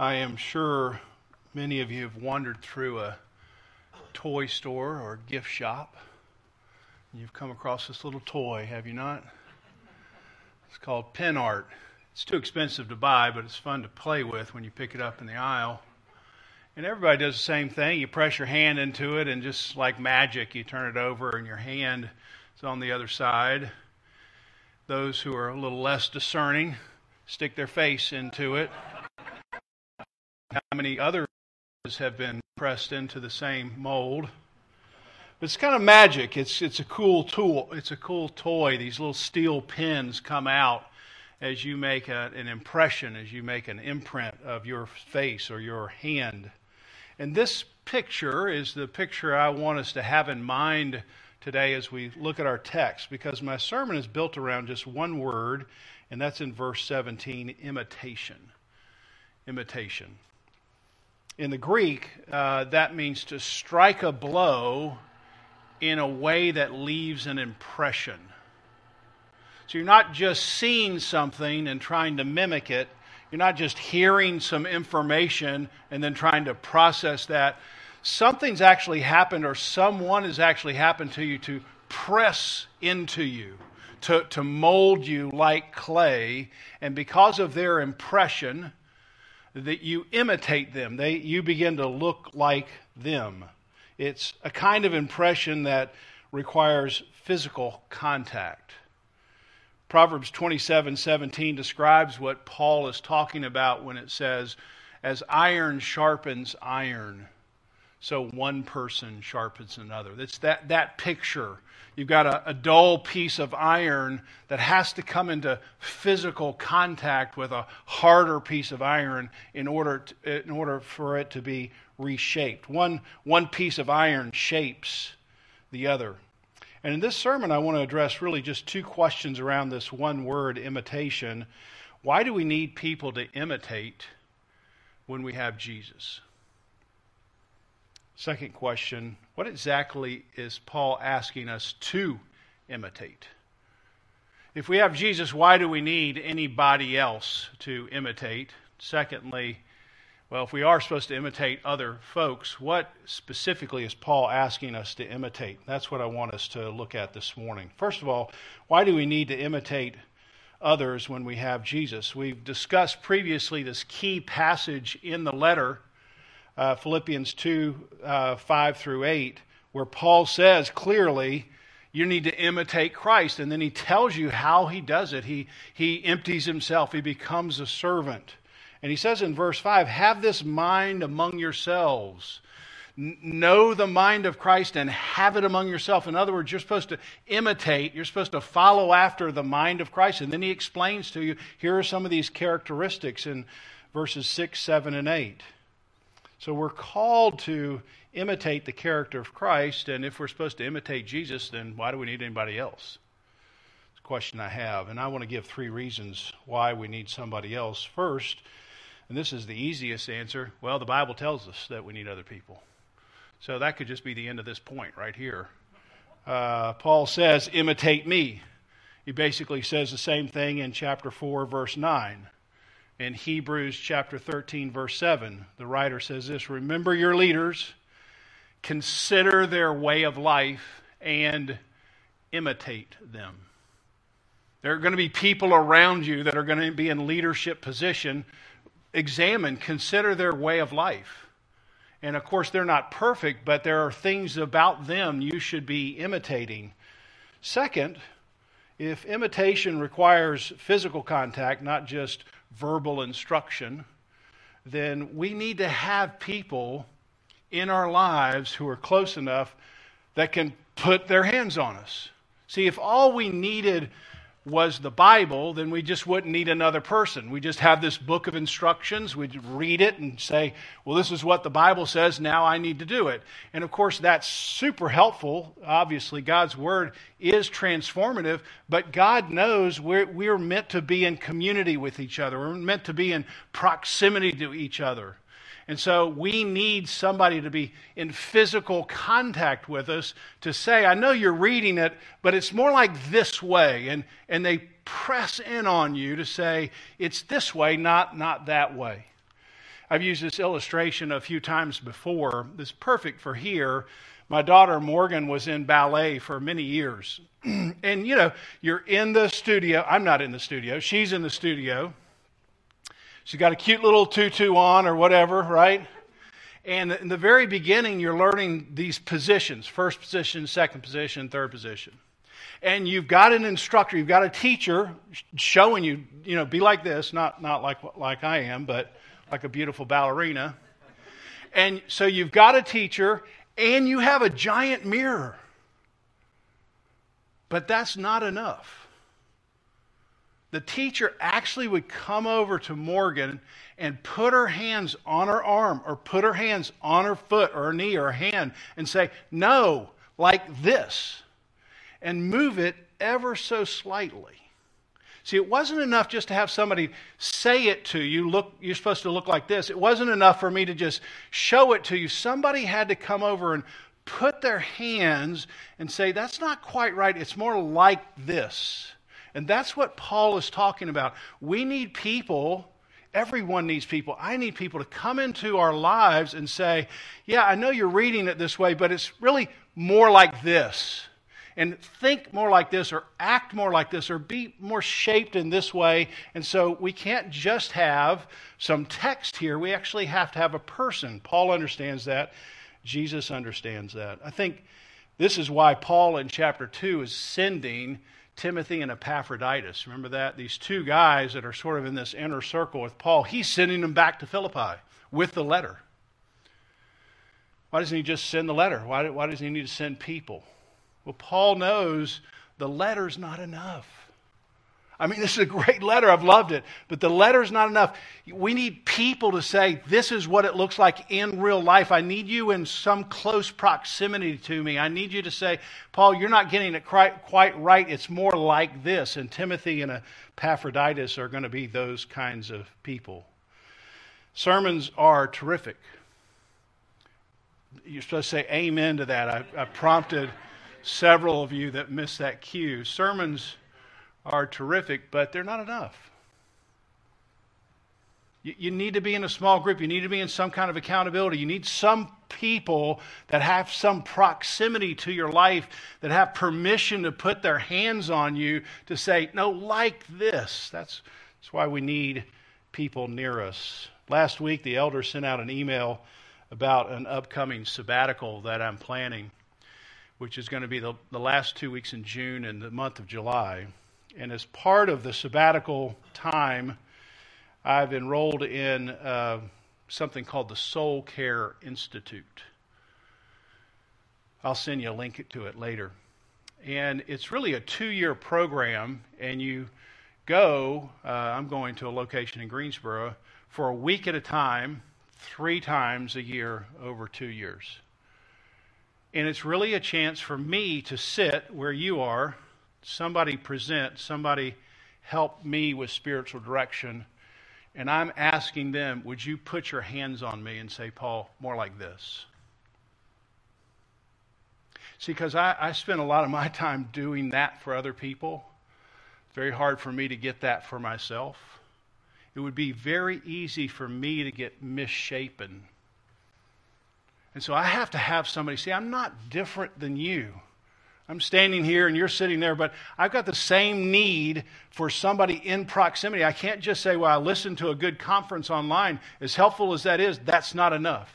I am sure many of you have wandered through a toy store or gift shop. You've come across this little toy, have you not? It's called Pin Art. It's too expensive to buy, but it's fun to play with when you pick it up in the aisle. And everybody does the same thing. You press your hand into it, and just like magic, you turn it over, and your hand is on the other side. Those who are a little less discerning stick their face into it how many others have been pressed into the same mold. It's kind of magic. It's, it's a cool tool. It's a cool toy. These little steel pins come out as you make a, an impression, as you make an imprint of your face or your hand. And this picture is the picture I want us to have in mind today as we look at our text, because my sermon is built around just one word, and that's in verse 17 imitation. Imitation. In the Greek, uh, that means to strike a blow in a way that leaves an impression. So you're not just seeing something and trying to mimic it, you're not just hearing some information and then trying to process that. Something's actually happened, or someone has actually happened to you to press into you, to, to mold you like clay. And because of their impression, that you imitate them. They, you begin to look like them. It's a kind of impression that requires physical contact. Proverbs 27 17 describes what Paul is talking about when it says, As iron sharpens iron, so one person sharpens another. It's that, that picture You've got a, a, dull piece of iron that has to come into physical contact with a harder piece of iron in order, to, in order for it to be reshaped. One, one piece of iron shapes the other. And in this sermon, I want to address really just two questions around this one word, imitation. Why do we need people to imitate when we have Jesus? Second question What exactly is Paul asking us to imitate? If we have Jesus, why do we need anybody else to imitate? Secondly, well, if we are supposed to imitate other folks, what specifically is Paul asking us to imitate? That's what I want us to look at this morning. First of all, why do we need to imitate others when we have Jesus? We've discussed previously this key passage in the letter uh, Philippians 2 uh, 5 through 8, where Paul says clearly, you need to imitate Christ. And then he tells you how he does it. He, he empties himself, he becomes a servant. And he says in verse 5 Have this mind among yourselves. know the mind of Christ and have it among yourself. In other words, you're supposed to imitate, you're supposed to follow after the mind of Christ. And then he explains to you here are some of these characteristics in verses 6, 7, and 8. So we're called to imitate the character of Christ, and if we're supposed to imitate Jesus, then why do we need anybody else? It's a question I have, and I want to give three reasons why we need somebody else. First, and this is the easiest answer well, the Bible tells us that we need other people. So that could just be the end of this point right here. Uh, Paul says, imitate me. He basically says the same thing in chapter 4, verse 9 in Hebrews chapter 13, verse 7, the writer says this Remember your leaders, consider their way of life, and imitate them. There are going to be people around you that are going to be in leadership position. Examine, consider their way of life. And of course, they're not perfect, but there are things about them you should be imitating. Second, if imitation requires physical contact, not just verbal instruction, then we need to have people in our lives who are close enough that can put their hands on us. See, if all we needed was the Bible, then we just wouldn't need another person. We just have this book of instructions. We'd read it and say, well, this is what the Bible says. Now I need to do it. And of course, that's super helpful. Obviously, God's Word is transformative, but God knows we're, we're meant to be in community with each other. We're meant to be in proximity to each other. And so we need somebody to be in physical contact with us to say, I know you're reading it, but it's more like this way. And, and they press in on you to say, it's this way, not, not that way. I've used this illustration a few times before. It's perfect for here. My daughter Morgan was in ballet for many years. and, you know, you're in the studio. I'm not in the studio. She's in the studio. She's got a cute little tutu on or whatever, right? And in the very beginning, you're learning these positions first position, second position, third position. And you've got an instructor, you've got a teacher showing you, you know, be like this, not, not like, like I am, but like a beautiful ballerina. And so you've got a teacher and you have a giant mirror. But that's not enough. The teacher actually would come over to Morgan and put her hands on her arm or put her hands on her foot or her knee or her hand and say, No, like this, and move it ever so slightly. See, it wasn't enough just to have somebody say it to you, look, you're supposed to look like this. It wasn't enough for me to just show it to you. Somebody had to come over and put their hands and say, that's not quite right. It's more like this. And that's what Paul is talking about. We need people, everyone needs people. I need people to come into our lives and say, yeah, I know you're reading it this way, but it's really more like this and think more like this or act more like this or be more shaped in this way. And so we can't just have some text here. We actually have to have a person. Paul understands that. Jesus understands that. I think this is why Paul in chapter 2 is sending Timothy and Epaphroditus. Remember that? These two guys that are sort of in this inner circle with Paul. He's sending them back to Philippi with the letter. Why doesn't he just send the letter? Why, why does he need to send people? Well, Paul knows the letter's not enough. I mean, this is a great letter. I've loved it. But the letter's not enough. We need people to say, this is what it looks like in real life. I need you in some close proximity to me. I need you to say, Paul, you're not getting it quite, quite right. It's more like this. And Timothy and Epaphroditus are going to be those kinds of people. Sermons are terrific. You're supposed to say amen to that. I, I prompted several of you that missed that cue. Sermons are terrific, but they're not enough. You, you need to be in a small group. You need to be in some kind of accountability. You need some people that have some proximity to your life, that have permission to put their hands on you to say, no, like this. That's, that's why we need people near us. Last week, the elder sent out an email about an upcoming sabbatical that I'm planning which is going to be the, the last two weeks in June and the month of July. And as part of the sabbatical time, I've enrolled in uh, something called the Soul Care Institute. I'll send you a link to it later. And it's really a two year program, and you go, uh, I'm going to a location in Greensboro, for a week at a time, three times a year over two years. And it's really a chance for me to sit where you are, somebody present, somebody help me with spiritual direction. And I'm asking them, would you put your hands on me and say, Paul, more like this? See, because I, I spend a lot of my time doing that for other people. It's very hard for me to get that for myself. It would be very easy for me to get misshapen and so I have to have somebody say, I'm not different than you. I'm standing here and you're sitting there, but I've got the same need for somebody in proximity. I can't just say, well, I listened to a good conference online. As helpful as that is, that's not enough.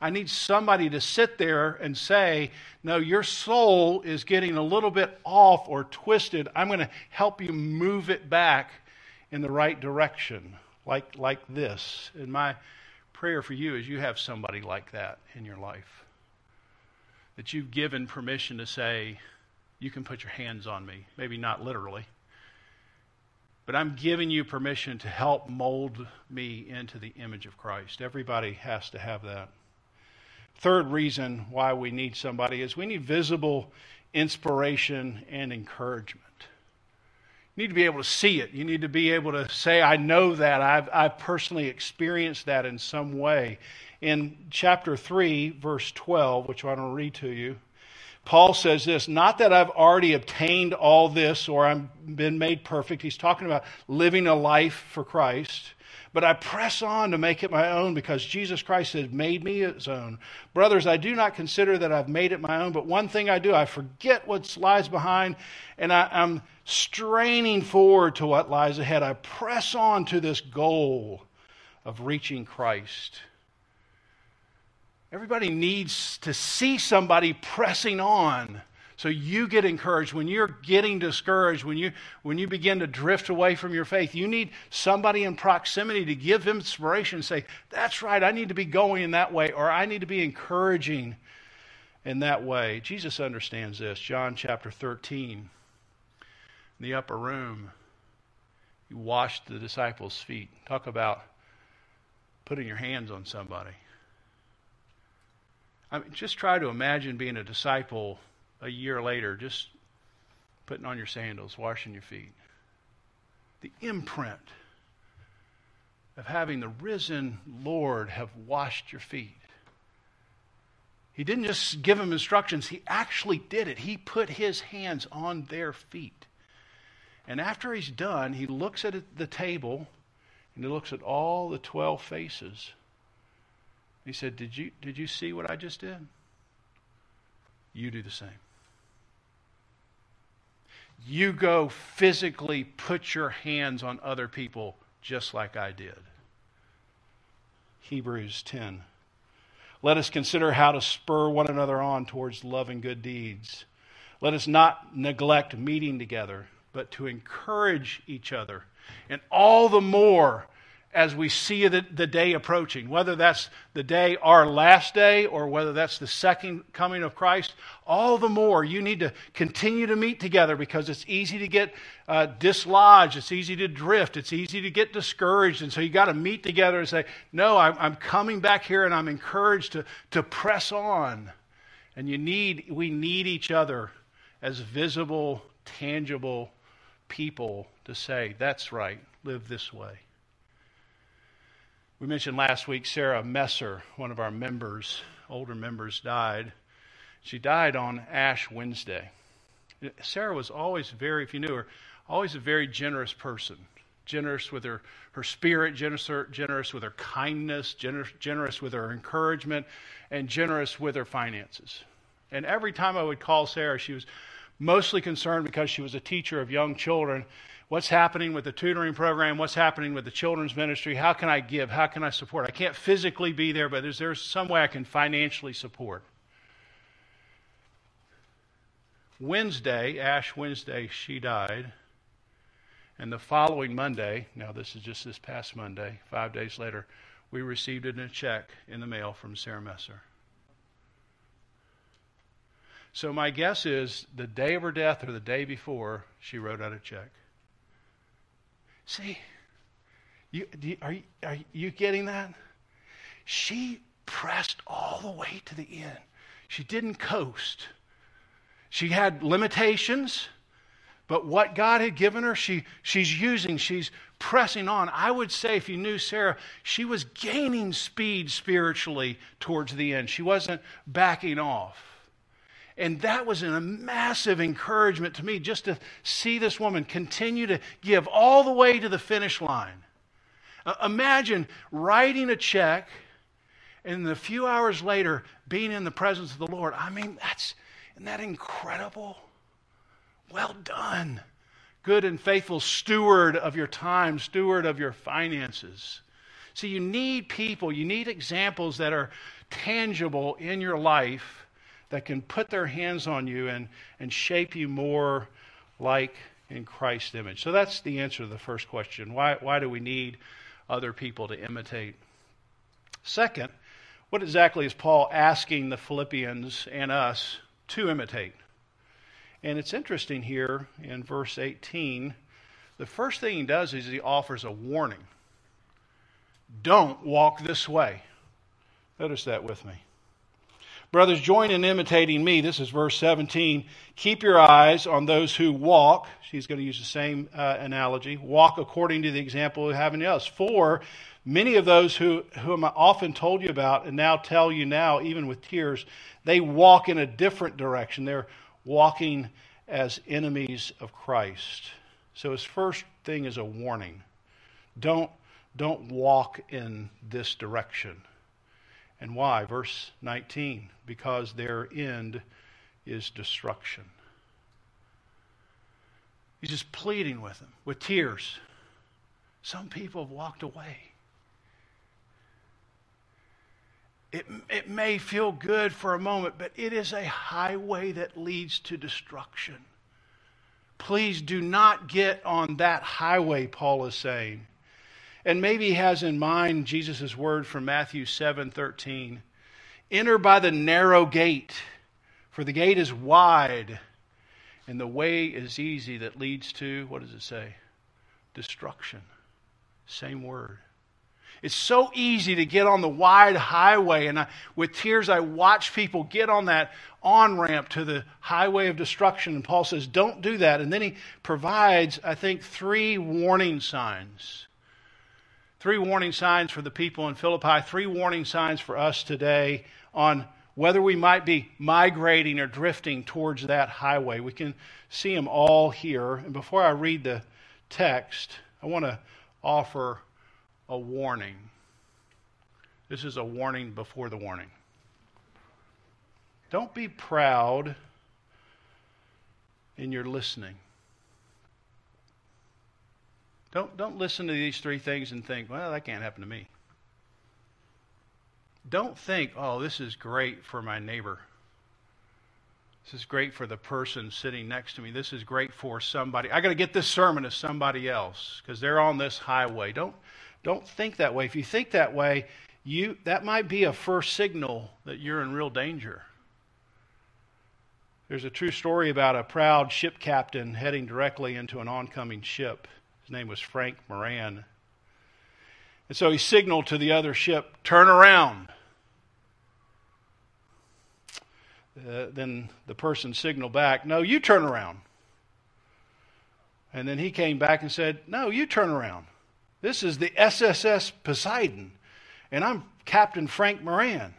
I need somebody to sit there and say, no, your soul is getting a little bit off or twisted. I'm going to help you move it back in the right direction, like, like this. And my prayer for you is you have somebody like that in your life. That you've given permission to say, you can put your hands on me. Maybe not literally. But I'm giving you permission to help mold me into the image of Christ. Everybody has to have that. Third reason why we need somebody is we need visible inspiration and encouragement. You need to be able to see it. You need to be able to say, I know that. I've, I've personally experienced that in some way. In chapter 3, verse 12, which I want to read to you, Paul says this Not that I've already obtained all this or I've been made perfect. He's talking about living a life for Christ. but I press on to make it my own because Jesus Christ has made me his own. Brothers, I do not consider that I've made it my own, but one thing I do, I forget what lies behind, and I, am straining forward to what lies ahead. I press on to this goal of reaching Christ. Everybody needs to see somebody pressing on so you get encouraged. When you're getting discouraged, when you, when you begin to drift away from your faith, you need somebody in proximity to give inspiration and say, That's right, I need to be going in that way, or I need to be encouraging in that way. Jesus understands this. John chapter 13, in the upper room, he washed the disciples' feet. Talk about putting your hands on somebody. I mean, just try to imagine being a disciple a year later, just putting on your sandals, washing your feet. The imprint of having the risen Lord have washed your feet. He didn't just give them instructions, he actually did it. He put his hands on their feet. And after he's done, he looks at the table and he looks at all the 12 faces. He said, Did you, did you see what I just did? You do the same you go physically put your hands on other people just like I did. Hebrews 10. Let us consider how to spur one another on towards love and good deeds. Let us not neglect meeting together, but to encourage each other, and all the more as we see the, the day approaching, whether that's the day, our last day, or whether that's the second coming of Christ, all the more you need to continue to meet together because it's easy to get uh, dislodged, it's easy to drift, it's easy to get discouraged. And so you got to meet together and say, No, I'm, I'm coming back here and I'm encouraged to, to press on. And you need, we need each other as visible, tangible people to say, That's right, live this way. We mentioned last week Sarah Messer, one of our members, older members, died. She died on Ash Wednesday. Sarah was always very, if you knew her, always a very generous person. Generous with her, her spirit, generous, generous with her kindness, generous, generous with her encouragement, and generous with her finances. And every time I would call Sarah, she was mostly concerned because she was a teacher of young children what's happening with the tutoring program, what's happening with the children's ministry, how can I give, how can I support? I can't physically be there, but is there some way I can financially support? Wednesday, Ash Wednesday, she died. And the following Monday, now this is just this past Monday, five days later, we received a check in the mail from Sarah Messer. So my guess is the day of her death or the day before, she wrote out a check. See, you, are, you, are you getting that? She pressed all the way to the end. She didn't coast. She had limitations, but what God had given her, she, she's using, she's pressing on. I would say, if you knew Sarah, she was gaining speed spiritually towards the end. She wasn't backing off. And that was a massive encouragement to me just to see this woman continue to give all the way to the finish line. Uh, imagine writing a check and a few hours later being in the presence of the Lord. I mean, that's isn't that incredible? Well done. Good and faithful steward of your time, steward of your finances. See, you need people, you need examples that are tangible in your life that can put their hands on you and, and shape you more like in Christ's image. So that's the answer to the first question. Why, why do we need other people to imitate? Second, what exactly is Paul asking the Philippians and us to imitate? And it's interesting here in verse 18. The first thing he does is he offers a warning. Don't walk this way. Notice that with me. Brothers, join in imitating me. This is verse 17. Keep your eyes on those who walk. She's going to use the same uh, analogy. Walk according to the example of having us. For many of those who, whom I often told you about and now tell you now, even with tears, they walk in a different direction. They're walking as enemies of Christ. So his first thing is a warning. Don't don't walk in this direction. And why? Verse 19 because their end is destruction. He's just pleading with them with tears. Some people have walked away. It, it may feel good for a moment, but it is a highway that leads to destruction. Please do not get on that highway, Paul is saying. And maybe he has in mind Jesus' word from Matthew 7 13. Enter by the narrow gate, for the gate is wide, and the way is easy that leads to, what does it say? Destruction. Same word. It's so easy to get on the wide highway, and I, with tears, I watch people get on that on ramp to the highway of destruction. And Paul says, Don't do that. And then he provides, I think, three warning signs. Three warning signs for the people in Philippi, three warning signs for us today on whether we might be migrating or drifting towards that highway. We can see them all here. And before I read the text, I want to offer a warning. This is a warning before the warning. Don't be proud in your listening. Don't, don't listen to these three things and think, well, that can't happen to me. Don't think, oh, this is great for my neighbor. This is great for the person sitting next to me. This is great for somebody. I got to get this sermon to somebody else because they're on this highway. Don't don't think that way. If you think that way, you that might be a first signal that you're in real danger. There's a true story about a proud ship captain heading directly into an oncoming ship. His name was Frank Moran. And so he signaled to the other ship, turn around. Uh, then the person signaled back, no, you turn around. And then he came back and said, no, you turn around. This is the SSS Poseidon, and I'm Captain Frank Moran.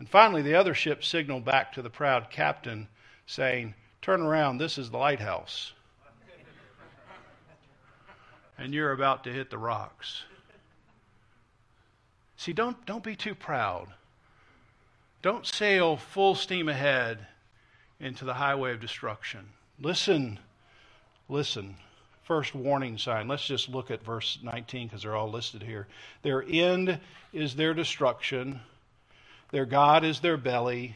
And finally, the other ship signaled back to the proud captain, saying, Turn around, this is the lighthouse. And you're about to hit the rocks. See, don't, don't be too proud. Don't sail full steam ahead into the highway of destruction. Listen, listen first warning sign. Let's just look at verse 19 because they're all listed here. Their end is their destruction, their God is their belly,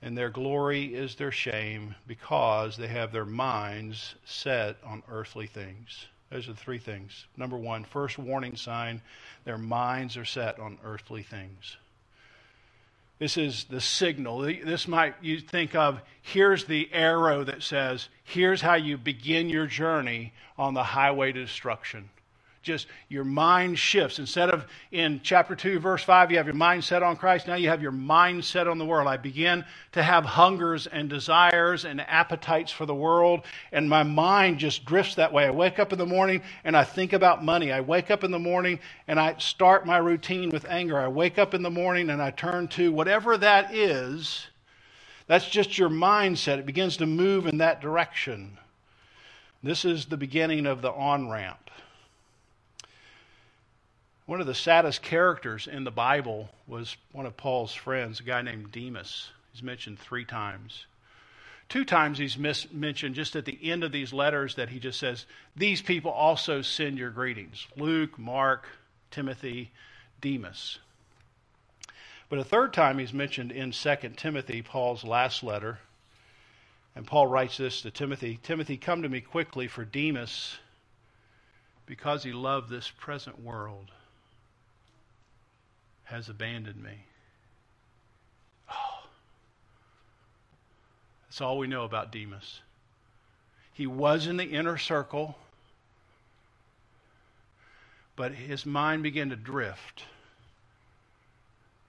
and their glory is their shame because they have their minds set on earthly things. Those are the three things. Number one, first warning sign their minds are set on earthly things. This is the signal. This might you think of here's the arrow that says, here's how you begin your journey on the highway to destruction just your mind shifts. Instead of in chapter 2, verse 5, you have your mind set on Christ. Now you have your mind set on the world. I begin to have hungers and desires and appetites for the world, and my mind just drifts that way. I wake up in the morning and I think about money. I wake up in the morning and I start my routine with anger. I wake up in the morning and I turn to whatever that is. That's just your mindset. It begins to move in that direction. This is the beginning of the on ramp. One of the saddest characters in the Bible was one of Paul's friends, a guy named Demas. He's mentioned three times. Two times he's mis- mentioned just at the end of these letters that he just says, These people also send your greetings Luke, Mark, Timothy, Demas. But a third time he's mentioned in 2 Timothy, Paul's last letter. And Paul writes this to Timothy Timothy, come to me quickly, for Demas, because he loved this present world has abandoned me. Oh, that's all we know about Demas. He was in the inner circle, but his mind began to drift.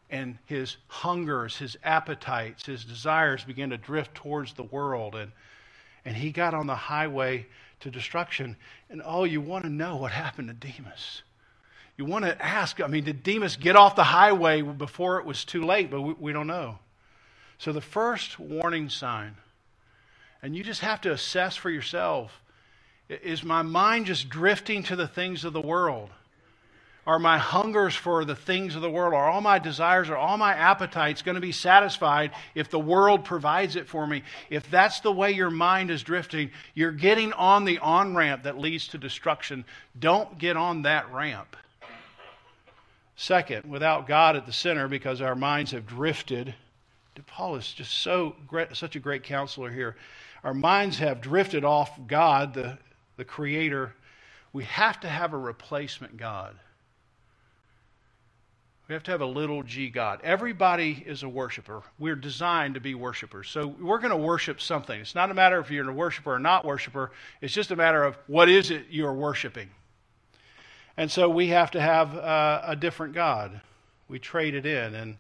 And his hungers, his appetites, his desires began to drift towards the world. And, and he got on the highway to destruction. And oh, you want to know what happened to Demas you want to ask, I mean, did Demas get off the highway before it was too late? But we, we don't know. So the first warning sign, and you just have to assess for yourself is my mind just drifting to the things of the world? Are my hungers for the things of the world, are all my desires, are all my appetites going to be satisfied if the world provides it for me? If that's the way your mind is drifting, you're getting on the on ramp that leads to destruction. Don't get on that ramp. Second, without God at the center, because our minds have drifted, Paul is just so great, such a great counselor here. Our minds have drifted off God, the, the Creator. We have to have a replacement God. We have to have a little g God. Everybody is a worshiper. We're designed to be worshipers. So we're going to worship something. It's not a matter if you're a worshiper or not worshiper. It's just a matter of what is it you're worshiping. And so we have to have uh, a different God. We trade it in. And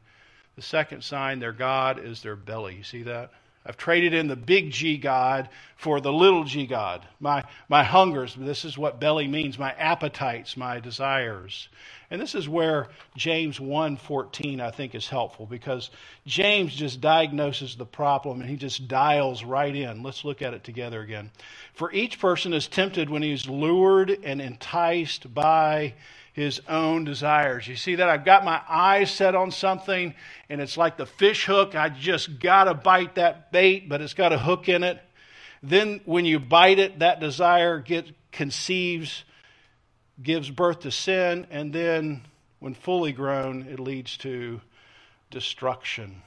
the second sign, their God is their belly. You see that? I've traded in the big G God for the little g God. My, my hungers, this is what belly means, my appetites, my desires. And this is where James 1:14 I think is helpful because James just diagnoses the problem and he just dials right in. Let's look at it together again. For each person is tempted when he's lured and enticed by his own desires. You see that? I've got my eyes set on something, and it's like the fish hook. I just got to bite that bait, but it's got a hook in it. Then, when you bite it, that desire gets, conceives, gives birth to sin, and then, when fully grown, it leads to destruction.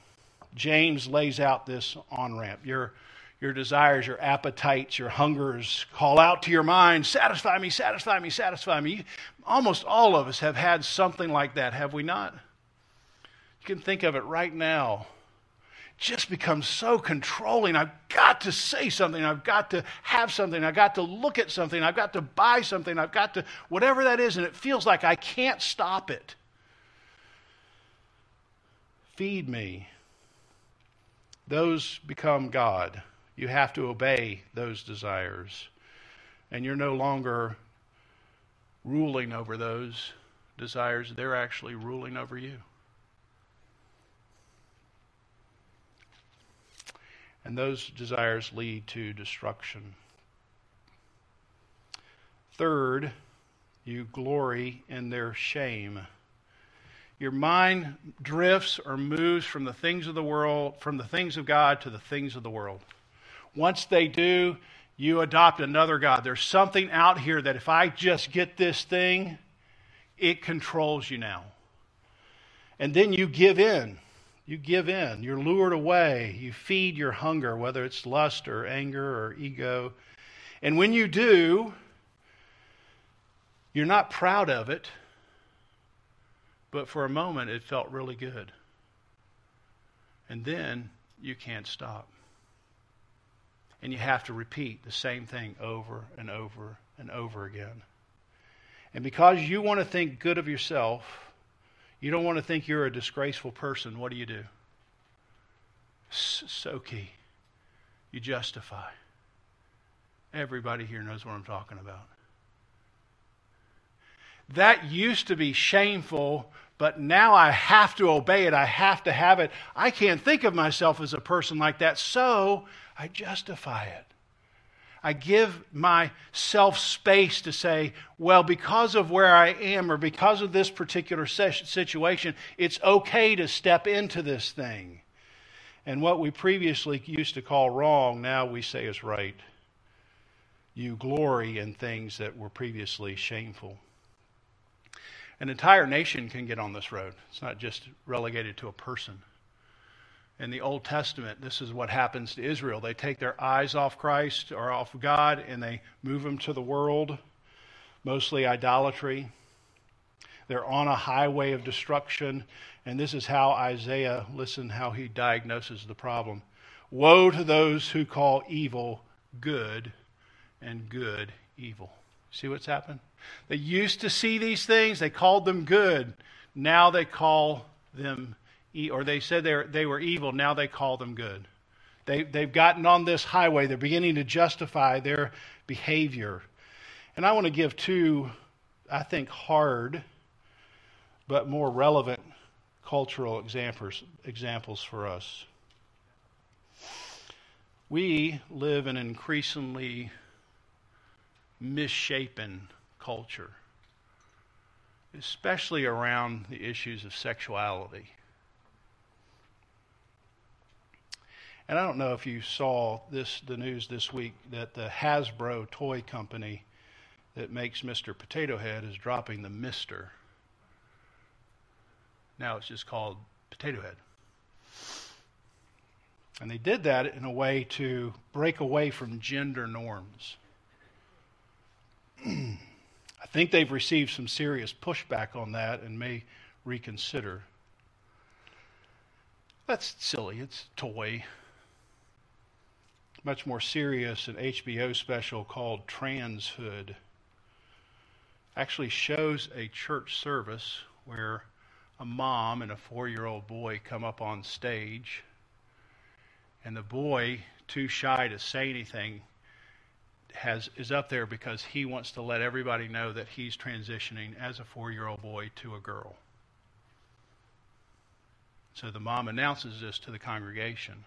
James lays out this on ramp. You're your desires, your appetites, your hungers call out to your mind, satisfy me, satisfy me, satisfy me. Almost all of us have had something like that, have we not? You can think of it right now. It just becomes so controlling. I've got to say something. I've got to have something. I've got to look at something. I've got to buy something. I've got to, whatever that is, and it feels like I can't stop it. Feed me. Those become God. You have to obey those desires. And you're no longer ruling over those desires, they're actually ruling over you. And those desires lead to destruction. Third, you glory in their shame. Your mind drifts or moves from the things of the world, from the things of God to the things of the world. Once they do, you adopt another God. There's something out here that if I just get this thing, it controls you now. And then you give in. You give in. You're lured away. You feed your hunger, whether it's lust or anger or ego. And when you do, you're not proud of it, but for a moment it felt really good. And then you can't stop. And you have to repeat the same thing over and over and over again. And because you want to think good of yourself, you don't want to think you're a disgraceful person, what do you do? So key. You justify. Everybody here knows what I'm talking about. That used to be shameful, but now I have to obey it. I have to have it. I can't think of myself as a person like that, so I justify it. I give myself space to say, well, because of where I am or because of this particular situation, it's okay to step into this thing. And what we previously used to call wrong, now we say is right. You glory in things that were previously shameful. An entire nation can get on this road, it's not just relegated to a person in the Old Testament, this is what happens to Israel. They take their eyes off Christ or off God and they move them to the world, mostly idolatry. They're on a highway of destruction. And this is how Isaiah, listen how he diagnoses the problem. Woe to those who call evil good and good evil. See what's happened? They used to see these things, they called them good. Now they call them or they said they were, they were evil, now they call them good. They, they've gotten on this highway. They're beginning to justify their behavior. And I want to give two, I think, hard but more relevant cultural examples, examples for us. We live in an increasingly misshapen culture. especially around the issues of sexuality. And I don't know if you saw this the news this week that the Hasbro toy company that makes Mr. Potato Head is dropping the Mister. Now it's just called Potato Head. And they did that in a way to break away from gender norms. I think they've received some serious pushback on that and may reconsider. That's silly. It's toy. Much more serious, an HBO special called Transhood actually shows a church service where a mom and a four year old boy come up on stage, and the boy, too shy to say anything, has is up there because he wants to let everybody know that he's transitioning as a four-year-old boy to a girl. So the mom announces this to the congregation.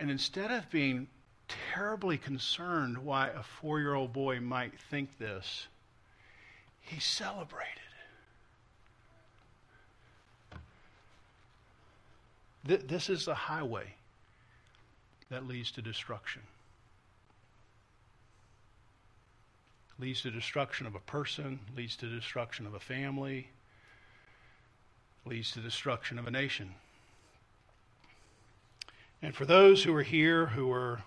And instead of being terribly concerned why a four-year-old boy might think this, he celebrated. This is the highway that leads to destruction. Leads to destruction of a person, leads to destruction of a family, leads to destruction of a nation. And for those who are here who are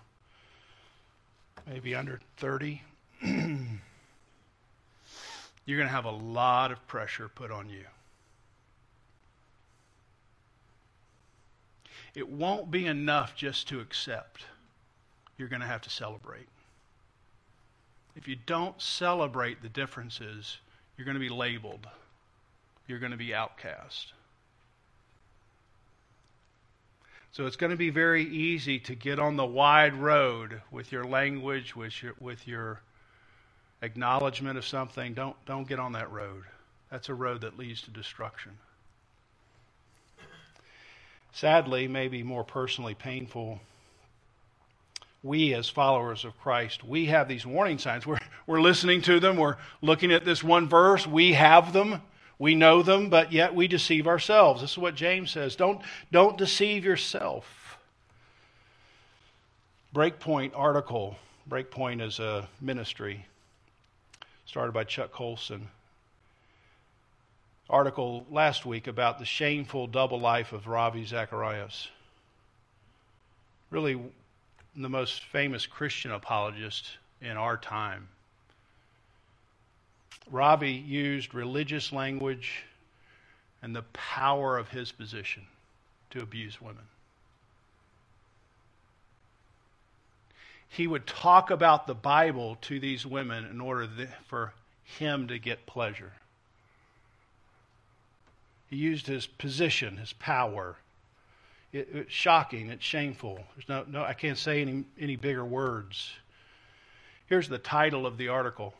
maybe under 30, you're going to have a lot of pressure put on you. It won't be enough just to accept. You're going to have to celebrate. If you don't celebrate the differences, you're going to be labeled. You're going to be outcast. So it's going to be very easy to get on the wide road with your language, with your, with your acknowledgement of something. Don't, don't get on that road. That's a road that leads to destruction. Sadly, maybe more personally painful, we as followers of Christ, we have these warning signs. We're, we're listening to them. We're looking at this one verse. We have them. We know them, but yet we deceive ourselves. This is what James says. Don't, don't deceive yourself. Breakpoint article. Breakpoint is a ministry started by Chuck Colson. Article last week about the shameful double life of Ravi Zacharias. Really the most famous Christian apologist in our time. Ravi used religious language and the power of his position to abuse women. He would talk about the Bible to these women in order for him to get pleasure. He used his position, his power, it, it's shocking. It's shameful. There's no, no, I can't say any, any bigger words. Here's the title of the article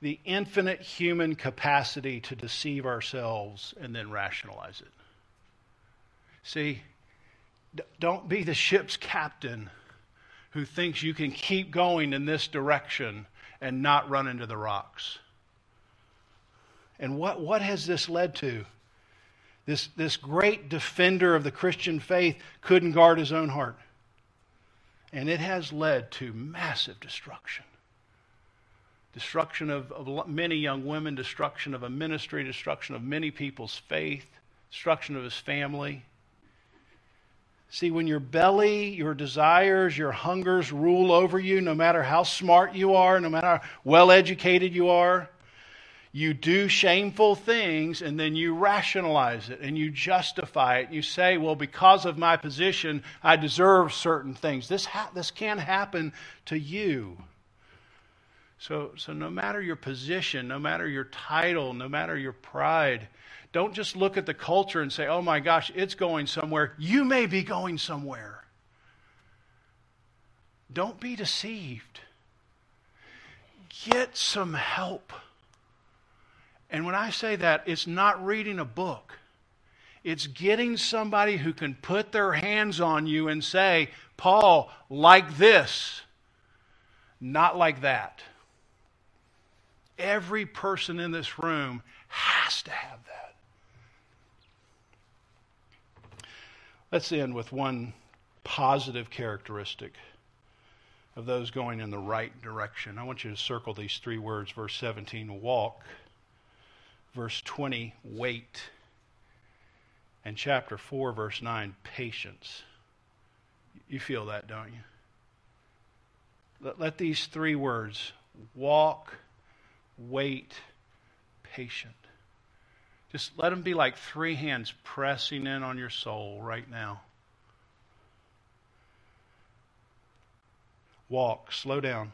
The Infinite Human Capacity to Deceive Ourselves and Then Rationalize It. See, d- don't be the ship's captain who thinks you can keep going in this direction and not run into the rocks. And what, what has this led to? This, this great defender of the Christian faith couldn't guard his own heart. And it has led to massive destruction destruction of, of, many young women, destruction of a ministry, destruction of many people's faith, destruction of his family. See, when your belly, your desires, your hungers rule over you, no matter how smart you are, no matter how well educated you are, you do shameful things and then you rationalize it and you justify it. You say, well, because of my position, I deserve certain things. This, ha- this can happen to you. So, so, no matter your position, no matter your title, no matter your pride, don't just look at the culture and say, oh my gosh, it's going somewhere. You may be going somewhere. Don't be deceived. Get some help. And when I say that, it's not reading a book. It's getting somebody who can put their hands on you and say, Paul, like this, not like that. Every person in this room has to have that. Let's end with one positive characteristic of those going in the right direction. I want you to circle these three words verse 17, walk, verse 20, wait, and chapter 4, verse 9, patience. You feel that, don't you? Let, let these three words walk, wait, patient. Just let them be like three hands pressing in on your soul right now. Walk, slow down.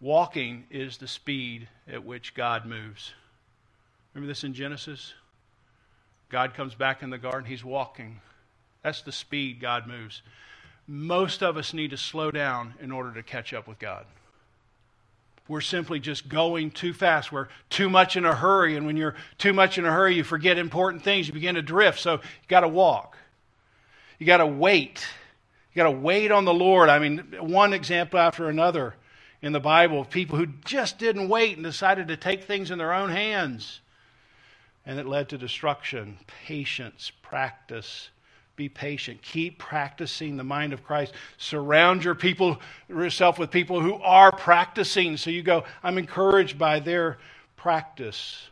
Walking is the speed at which God moves. Remember this in Genesis? God comes back in the garden, he's walking. That's the speed God moves. Most of us need to slow down in order to catch up with God. We're simply just going too fast. We're too much in a hurry. And when you're too much in a hurry, you forget important things. You begin to drift. So you got to walk. You got to wait. You got to wait on the Lord. I mean, one example after another in the Bible of people who just didn't wait and decided to take things in their own hands. And it led to destruction. Patience, practice, be patient. Keep practicing the mind of Christ. Surround your people yourself with people who are practicing. So you go, I'm encouraged by their practice.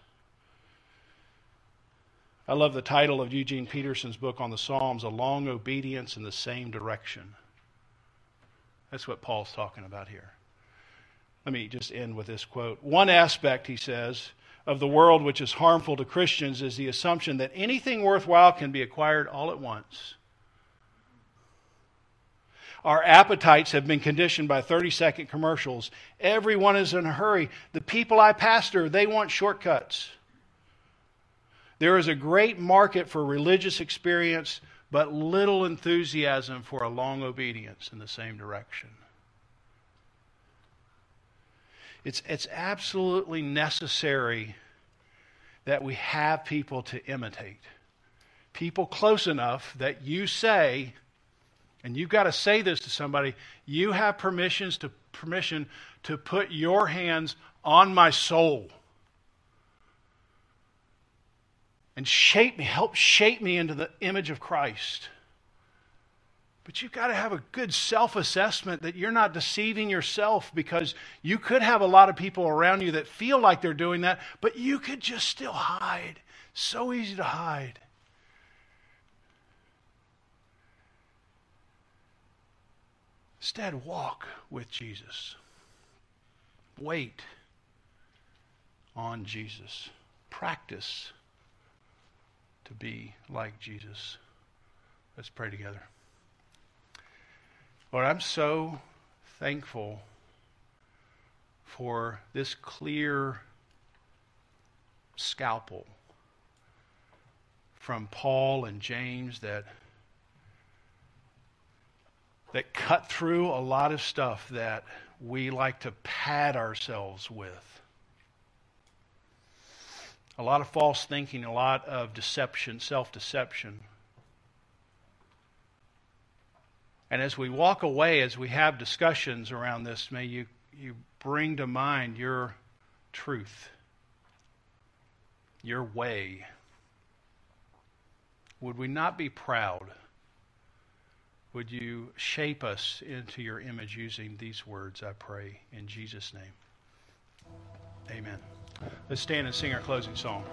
I love the title of Eugene Peterson's book on the Psalms, A Long Obedience in the Same Direction. That's what Paul's talking about here. Let me just end with this quote. One aspect, he says, of the world which is harmful to Christians is the assumption that anything worthwhile can be acquired all at once. Our appetites have been conditioned by 30 second commercials. Everyone is in a hurry. The people I pastor, they want shortcuts. There is a great market for religious experience, but little enthusiasm for a long obedience in the same direction. It's, it's absolutely necessary that we have people to imitate. People close enough that you say, and you've got to say this to somebody, you have permissions to permission to put your hands on my soul. And shape me, help shape me into the image of Christ. But you've got to have a good self assessment that you're not deceiving yourself because you could have a lot of people around you that feel like they're doing that, but you could just still hide. So easy to hide. Instead, walk with Jesus. Wait on Jesus. Practice to be like Jesus. Let's pray together. Lord, I'm so thankful for this clear scalpel from Paul and James that that cut through a lot of stuff that we like to pad ourselves with. A lot of false thinking, a lot of deception, self deception. And as we walk away, as we have discussions around this, may you, you bring to mind your truth, your way. Would we not be proud? Would you shape us into your image using these words, I pray, in Jesus' name? Amen. Let's stand and sing our closing song.